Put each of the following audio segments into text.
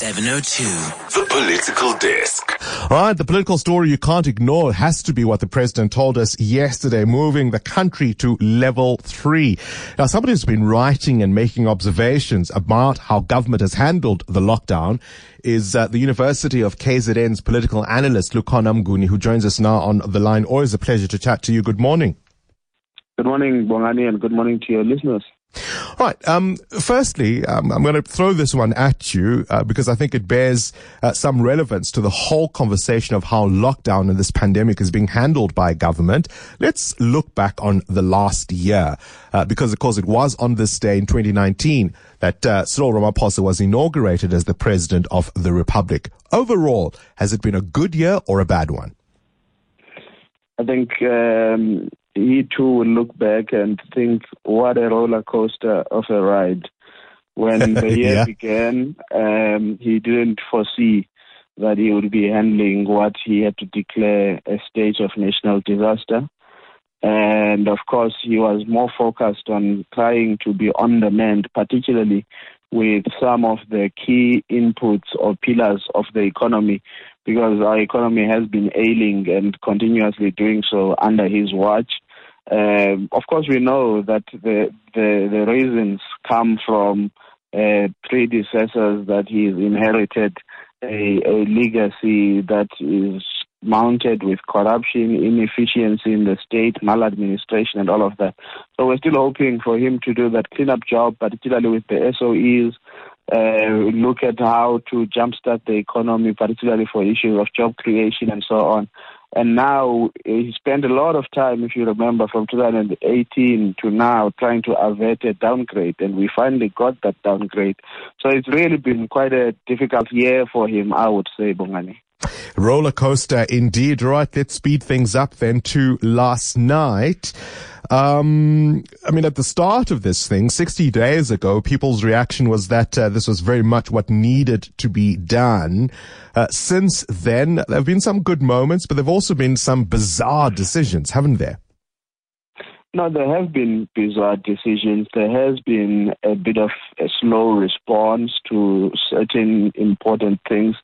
702. The Political Desk. All right, the political story you can't ignore has to be what the president told us yesterday, moving the country to level three. Now, somebody who's been writing and making observations about how government has handled the lockdown is uh, the University of KZN's political analyst, Lukhona Mnguni, who joins us now on the line. Always a pleasure to chat to you. Good morning. Good morning, Bongani, and good morning to your listeners. Right. Um, firstly, um, I'm going to throw this one at you uh, because I think it bears uh, some relevance to the whole conversation of how lockdown and this pandemic is being handled by government. Let's look back on the last year uh, because, of course, it was on this day in 2019 that uh, Cyril Ramaphosa was inaugurated as the president of the republic. Overall, has it been a good year or a bad one? I think um, he too will look back and think, what a roller coaster of a ride. When the year yeah. began, um, he didn't foresee that he would be handling what he had to declare a state of national disaster. And of course, he was more focused on trying to be on the mend, particularly with some of the key inputs or pillars of the economy, because our economy has been ailing and continuously doing so under his watch. Um, of course, we know that the the, the reasons come from uh, predecessors that he's inherited a, a legacy that is mounted with corruption, inefficiency in the state, maladministration, and all of that. So we're still hoping for him to do that cleanup job, particularly with the SOEs. Uh, look at how to jumpstart the economy, particularly for issues of job creation and so on. And now he spent a lot of time, if you remember, from 2018 to now trying to avert a downgrade. And we finally got that downgrade. So it's really been quite a difficult year for him, I would say, Bongani. Roller coaster indeed. Right, let's speed things up then to last night. Um, I mean, at the start of this thing, 60 days ago, people's reaction was that uh, this was very much what needed to be done. Uh, since then, there have been some good moments, but there have also been some bizarre decisions, haven't there? No, there have been bizarre decisions. There has been a bit of a slow response to certain important things.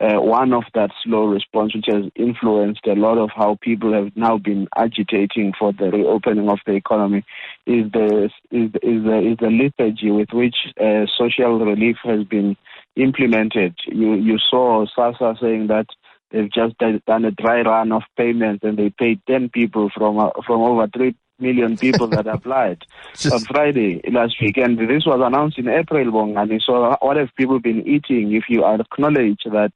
Uh, one of that slow response, which has influenced a lot of how people have now been agitating for the reopening of the economy, is the is, is the is the lethargy with which uh, social relief has been implemented. You you saw SASSA saying that they've just done a dry run of payments and they paid 10 people from uh, from over 3 million people that applied on Friday last week. And this was announced in April, Bongani. So what have people been eating if you acknowledge that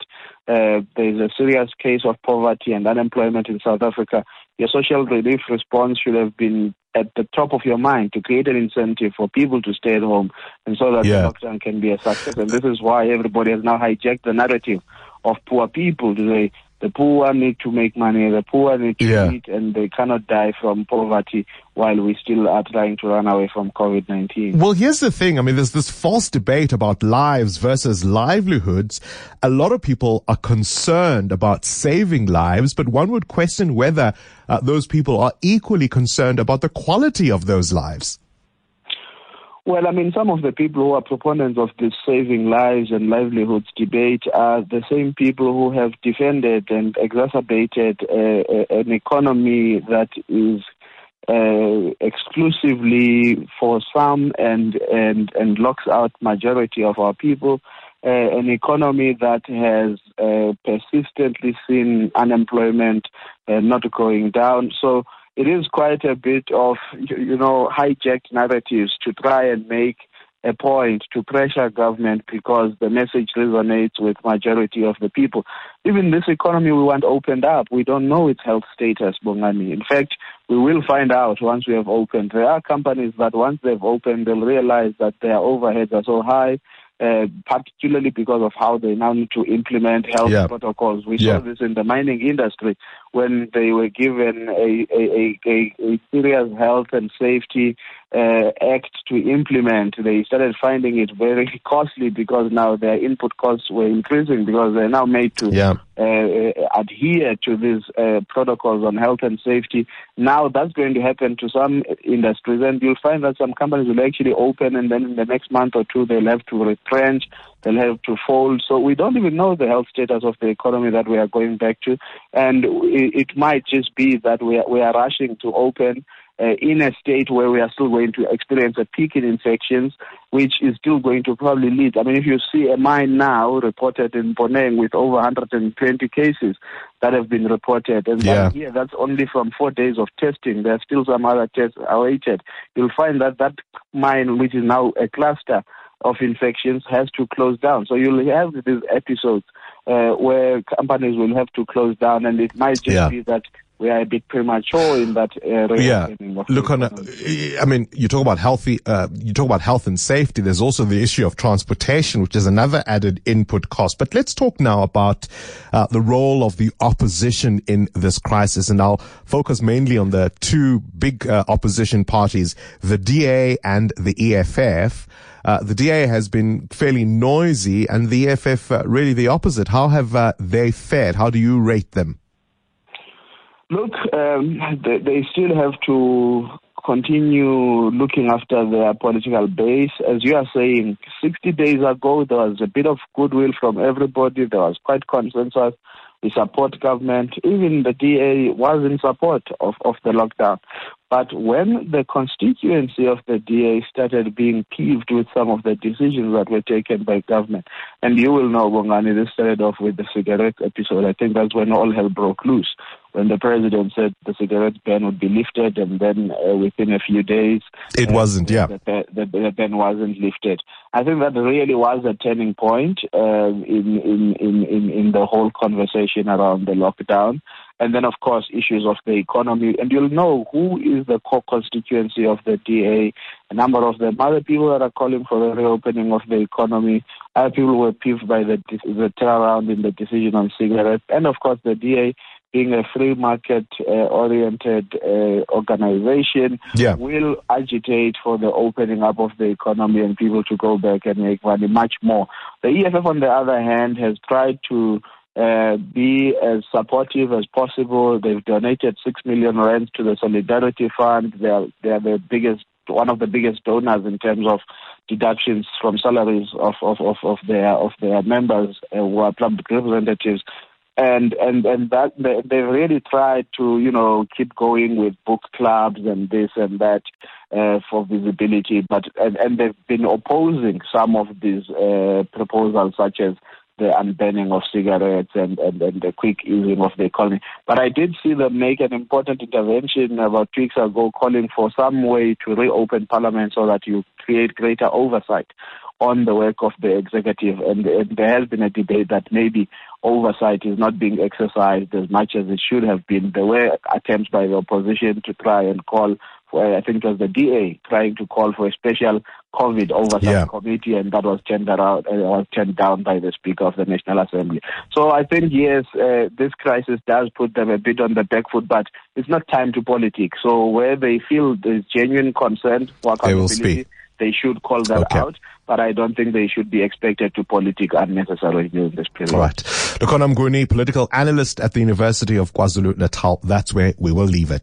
uh, there is a serious case of poverty and unemployment in South Africa? Your social relief response should have been at the top of your mind to create an incentive for people to stay at home and so that yeah. the lockdown can be a success. And this is why everybody has now hijacked the narrative of poor people to say the poor need to make money, the poor need to yeah. eat, and they cannot die from poverty while we still are trying to run away from COVID 19. Well, here's the thing I mean, there's this false debate about lives versus livelihoods. A lot of people are concerned about saving lives, but one would question whether uh, those people are equally concerned about the quality of those lives. Well, I mean, some of the people who are proponents of this saving lives and livelihoods debate are the same people who have defended and exacerbated uh, an economy that is uh, exclusively for some and, and, and locks out majority of our people. Uh, an economy that has uh, persistently seen unemployment uh, not going down. So it is quite a bit of, you know, hijacked narratives to try and make a point to pressure government because the message resonates with majority of the people. Even this economy we want opened up, we don't know its health status, Bongani. In fact, we will find out once we have opened. There are companies that once they've opened, they'll realize that their overheads are so high uh, particularly because of how they now need to implement health yeah. protocols. We yeah. saw this in the mining industry when they were given a, a, a, a serious health and safety uh, act to implement, they started finding it very costly because now their input costs were increasing because they're now made to yeah. uh, uh adhere to these uh, protocols on health and safety. Now that's going to happen to some industries, and you'll find that some companies will actually open, and then in the next month or two they'll have to retrench, they'll have to fold. So we don't even know the health status of the economy that we are going back to, and it, it might just be that we are, we are rushing to open uh, in a state where we are still going to experience a peak in infections, which is still going to probably lead. I mean, if you see a mine now reported in Mponeng with over 120 cases that have been reported, and yeah. that, that's only from four days of testing. There are still some other tests awaited. You'll find that that mine, which is now a cluster of infections, has to close down. So you'll have these episodes uh, where companies will have to close down, and it might just yeah. be that we are a bit premature in that area. Yeah. Look, on, a, I mean, you talk about healthy, uh, you talk about health and safety. There's also the issue of transportation, which is another added input cost. But let's talk now about uh, the role of the opposition in this crisis. And I'll focus mainly on the two big uh, opposition parties, the DA and the EFF. Uh, the DA has been fairly noisy and the EFF uh, really the opposite. How have uh, they fared? How do you rate them? Look, um, they, they still have to continue looking after their political base. As you are saying, 60 days ago, there was a bit of goodwill from everybody. There was quite consensus. We support government. Even the DA was in support of, of the lockdown. But when the constituency of the DA started being peeved with some of the decisions that were taken by government, and you will know, Bongani, this started off with the cigarette episode. I think that's when all hell broke loose. When the president said the cigarette ban would be lifted, and then uh, within a few days, it uh, wasn't. Yeah, the, the, the, ban wasn't lifted. I think that really was a turning point uh, in, in in in in the whole conversation around the lockdown. And then, of course, issues of the economy. And you'll know who is the core constituency of the DA. A number of them, other people that are calling for the reopening of the economy. Other people were peeved by the, the turnaround in the decision on cigarettes. And, of course, the DA being a free market uh, oriented uh, organization yeah. will agitate for the opening up of the economy and people to go back and make money much more. The EFF, on the other hand, has tried to uh, be as supportive as possible. They've donated six million rand to the Solidarity Fund. They are they are the biggest, one of the biggest donors in terms of deductions from salaries of of of, of their of their members uh, who are public representatives. And and and that they, they really tried to you know keep going with book clubs and this and that uh, for visibility, but and, and they've been opposing some of these uh, proposals, such as the unbanning of cigarettes and, and, and, the quick easing of the economy. But I did see them make an important intervention about weeks ago calling for some way to reopen parliament so that you create greater oversight on the work of the executive. And, and there has been a debate that maybe oversight is not being exercised as much as it should have been. There were attempts by the opposition to try and call for, I think it was the DA trying to call for a special COVID oversight yeah. committee, and that was turned around, uh, was turned down by the Speaker of the National Assembly. So I think yes, uh, this crisis does put them a bit on the back foot, but it's not time to politics. So where they feel there's genuine concern for accountability, they will speak they should call that okay. out, but I don't think they should be expected to politic unnecessarily during this period. All right. Lukhona Mnguni, political analyst at the University of KwaZulu-Natal. That's where we will leave it.